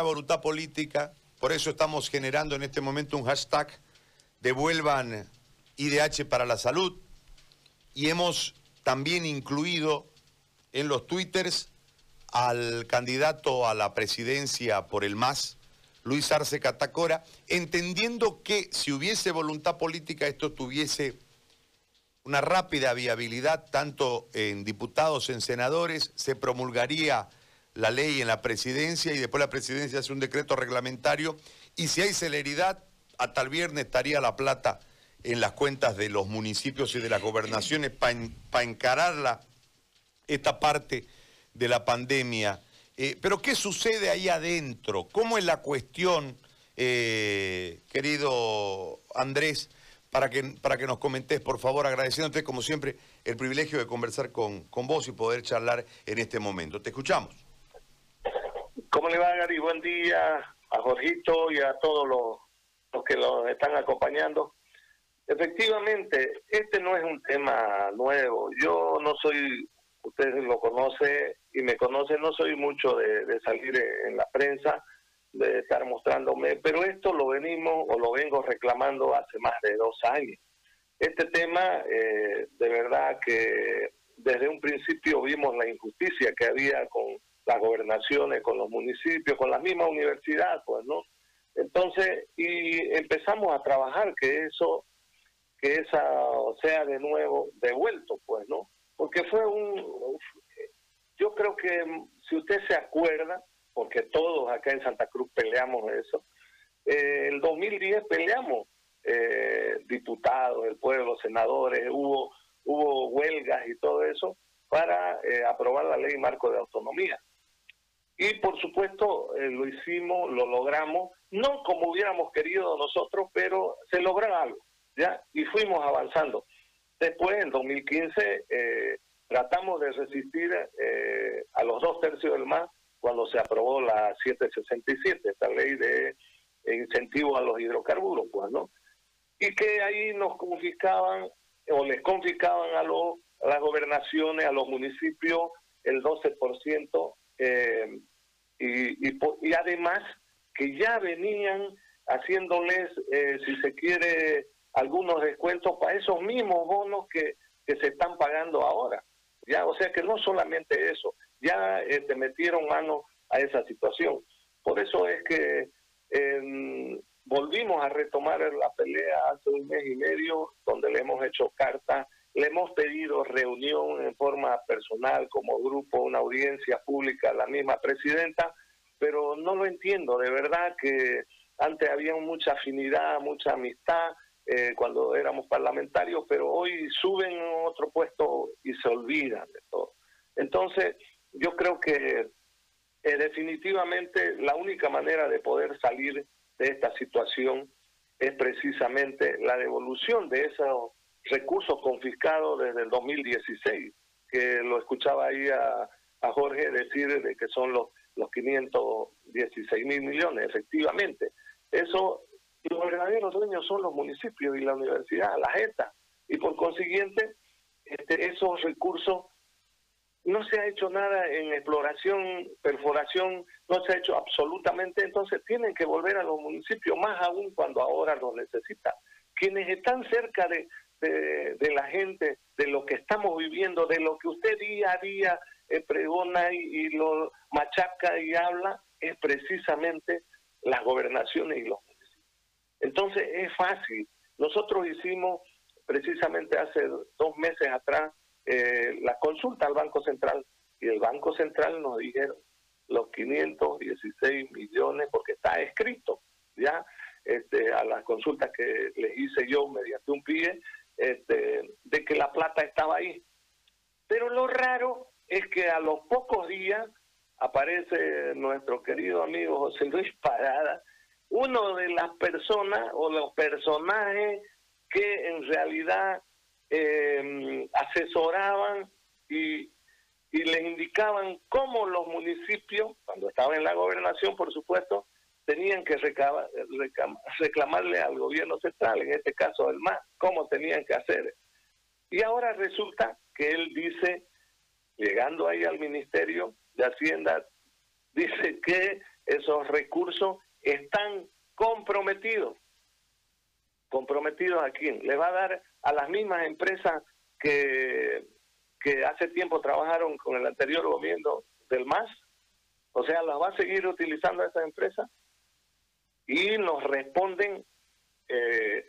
voluntad política, por eso estamos generando en este momento un hashtag, devuelvan IDH para la salud, y hemos también incluido en los twitters al candidato a la presidencia por el MAS, Luis Arce Catacora, entendiendo que si hubiese voluntad política esto tuviese una rápida viabilidad tanto en diputados, en senadores, se promulgaría la ley en la presidencia y después la presidencia hace un decreto reglamentario y si hay celeridad, hasta el viernes estaría la plata en las cuentas de los municipios y de las gobernaciones para encararla esta parte de la pandemia. Eh, pero ¿qué sucede ahí adentro? ¿Cómo es la cuestión, eh, querido Andrés? Para que, para que nos comentes, por favor, agradeciéndote como siempre el privilegio de conversar con, con vos y poder charlar en este momento. Te escuchamos. ¿Cómo le va, Gary? Buen día a Jorgito y a todos los, los que los están acompañando. Efectivamente, este no es un tema nuevo. Yo no soy, ustedes lo conocen y me conocen, no soy mucho de, salir en la prensa, de estar mostrándome, pero esto lo venimos o lo vengo reclamando hace más de dos años. Este tema, eh, de verdad que desde un principio vimos la injusticia que había con las gobernaciones, con los municipios, con la misma universidad, pues, ¿no? Entonces, y empezamos a trabajar que eso, que esa sea de nuevo devuelto, pues, ¿no? Porque fue un, yo creo que si usted se acuerda, porque todos acá en Santa Cruz peleamos eso, eh, el 2010 peleamos eh, diputados, el pueblo, senadores, hubo, hubo huelgas y todo eso para eh, aprobar la ley marco de autonomía. Y por supuesto eh, lo hicimos, lo logramos, no como hubiéramos querido nosotros, pero se logró algo, ¿ya? Y fuimos avanzando. Después, en 2015, eh, tratamos de resistir eh, a los dos tercios del MAS cuando se aprobó la 767, esta ley de incentivo a los hidrocarburos, pues, ¿no? Y que ahí nos confiscaban o les confiscaban a, los, las gobernaciones, a los municipios, el 12% eh, y, y, además que ya venían haciéndoles, eh, si se quiere, algunos descuentos para esos mismos bonos que, que se están pagando ahora. Ya, o sea que no solamente eso, ya te este, metieron mano a esa situación. Por eso es que volvimos a retomar la pelea hace un mes y medio, donde le hemos hecho carta le hemos pedido reunión en forma personal, como grupo, una audiencia pública a la misma presidenta, pero no lo entiendo, de verdad que antes había mucha afinidad, mucha amistad eh, cuando éramos parlamentarios, pero hoy suben a otro puesto y se olvidan de todo. Entonces, yo creo que eh, definitivamente la única manera de poder salir de esta situación es precisamente la devolución de esos recursos confiscados desde el 2016, que lo escuchaba ahí a, Jorge decir de que son los, los 516 mil millones, efectivamente. Eso, los verdaderos dueños son los municipios y la universidad, la JETA, y por consiguiente, este, esos recursos no se ha hecho nada en exploración, perforación, no se ha hecho absolutamente, entonces tienen que volver a los municipios, más aún cuando ahora los necesitan. Quienes están cerca de, de, la gente, de lo que estamos viviendo, de lo que usted día a día eh, pregona y, lo machaca y habla, es precisamente las gobernaciones y los municipios. Entonces es fácil. Nosotros hicimos precisamente hace dos meses atrás eh, la consulta al Banco Central y el Banco Central nos dijeron los 516 millones, porque está escrito ya este, a las consultas que les hice yo mediante un PIE, este, de que la plata estaba ahí. Pero lo raro es que a los pocos días aparece nuestro querido amigo José Luis Parada, uno de las personas o los personajes que en realidad em, asesoraban y, y les indicaban cómo los municipios, cuando estaban en la gobernación, por supuesto, tenían que reclamarle al gobierno central, en este caso el MAS, cómo tenían que hacer. Y ahora resulta que él dice, llegando ahí al Ministerio de Hacienda, dice que esos recursos están comprometidos. ¿Comprometidos a quién? Le va a dar a las mismas empresas que, hace tiempo trabajaron con el anterior gobierno del MAS. O sea, las va a seguir utilizando esa empresa. Y nos responden eh,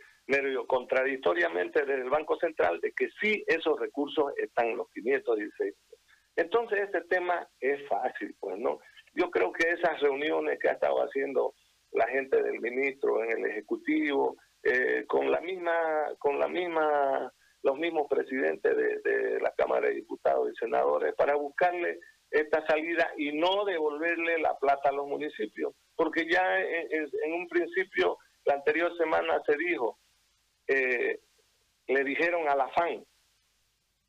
contradictoriamente desde el Banco Central de que sí esos recursos están en los 516. Entonces este tema es fácil, pues, ¿no? Yo creo que esas reuniones que ha estado haciendo la gente del ministro en el Ejecutivo, eh, con la misma, con la misma, los mismos presidentes de, la Cámara de Diputados y Senadores, para buscarle esta salida y no devolverle la plata a los municipios, porque ya en un principio, la anterior semana se dijo, eh, le dijeron a la FAN,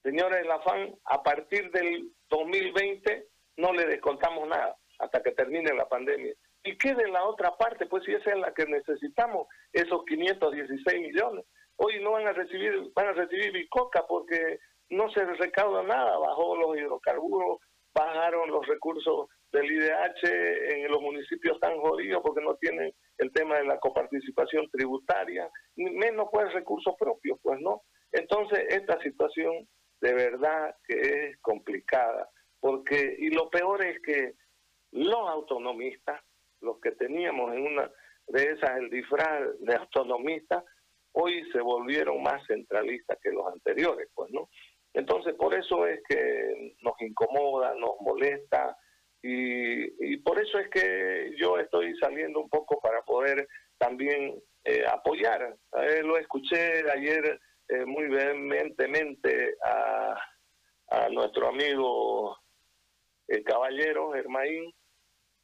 señores de la FAN, a partir del 2020 no le descontamos nada hasta que termine la pandemia. Y qué de la otra parte, pues si esa es la que necesitamos, esos 516 millones. Hoy no van a recibir, van a recibir bicoca porque no se recauda nada, bajó los hidrocarburos, bajaron los recursos del IDH en los municipios tan jodidos porque no tienen el tema de la coparticipación tributaria, menos pues recursos propios, pues no. Entonces esta situación de verdad que es complicada, porque, y lo peor es que los autonomistas, los que teníamos en una de esas el disfraz de autonomistas, hoy se volvieron más centralistas que los anteriores, pues, ¿no? Entonces, por eso es que nos incomoda, nos molesta, y, por eso es que yo estoy saliendo un poco para poder también eh, apoyar. lo escuché ayer eh, muy vehementemente a, a nuestro amigo el caballero Germain,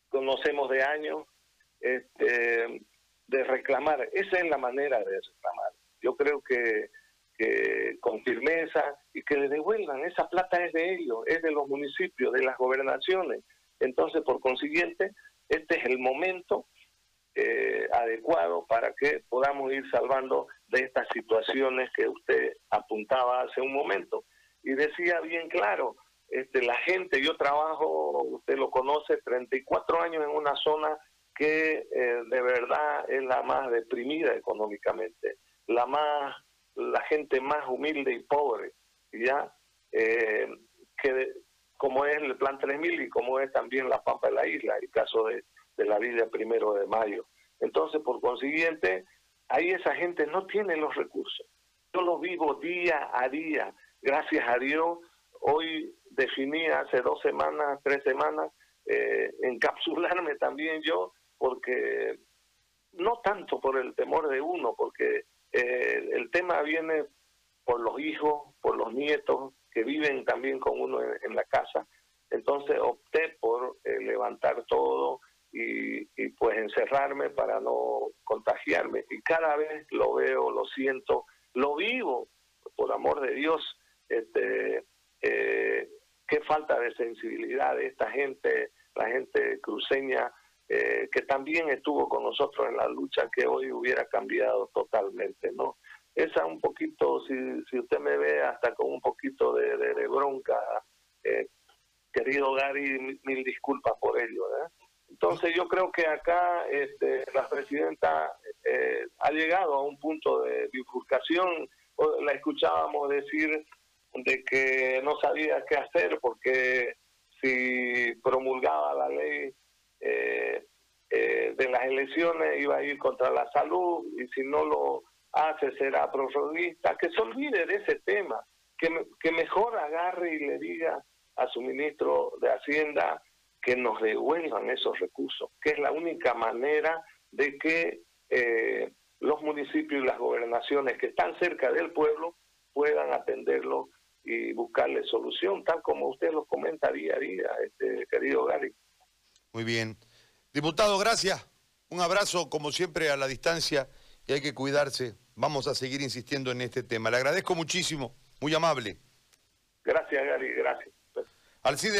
conocemos de años, este, de reclamar. Esa es la manera de reclamar. Yo creo que, que con firmeza y que le devuelvan. Esa plata es de ellos, es de los municipios, de las gobernaciones. Entonces, por consiguiente, este es el momento adecuado para que podamos ir salvando de estas situaciones que usted apuntaba hace un momento. Y decía bien claro, este, la gente, yo trabajo, usted lo conoce, 34 años en una zona que eh, de verdad es la más deprimida económicamente, la más, la gente más humilde y pobre, ya, eh, que como es el Plan 3000 y como es también la Pampa de la Isla, el caso de, la Villa Primero de Mayo. Entonces, por consiguiente, ahí esa gente no tiene los recursos. Yo lo vivo día a día. Gracias a Dios, hoy definí hace dos semanas, tres semanas, eh, encapsularme también yo, porque no tanto por el temor de uno, porque eh, el tema viene por los hijos, por los nietos, que viven también con uno en, la casa. Entonces opté por eh, levantar todo y, pues encerrarme para no contagiarme. Y cada vez lo veo, lo siento, lo vivo, por amor de Dios, este, eh, qué falta de sensibilidad de esta gente, la gente cruceña, eh, que también estuvo con nosotros en la lucha, que hoy hubiera cambiado totalmente, ¿no? esa un poquito, si, si usted me ve hasta con un poquito de, de, bronca, eh, querido Gary, mil, disculpas por ello. Entonces yo creo que acá este, la presidenta eh, ha llegado a un punto de bifurcación, la escuchábamos decir de que no sabía qué hacer porque si promulgaba la ley eh, de las elecciones iba a ir contra la salud y si no lo hace, será prorroguista, que se olvide de ese tema, que, que mejor agarre y le diga a su ministro de Hacienda que nos devuelvan esos recursos, que es la única manera de que eh, los municipios y las gobernaciones que están cerca del pueblo puedan atenderlo y buscarle solución, tal como usted lo comenta día a día, este, querido Gary. Muy bien. Diputado, gracias. Un abrazo, como siempre, a la distancia y hay que cuidarse. Vamos a seguir insistiendo en este tema. Le agradezco muchísimo, muy amable. Gracias, Gary, gracias. Alcides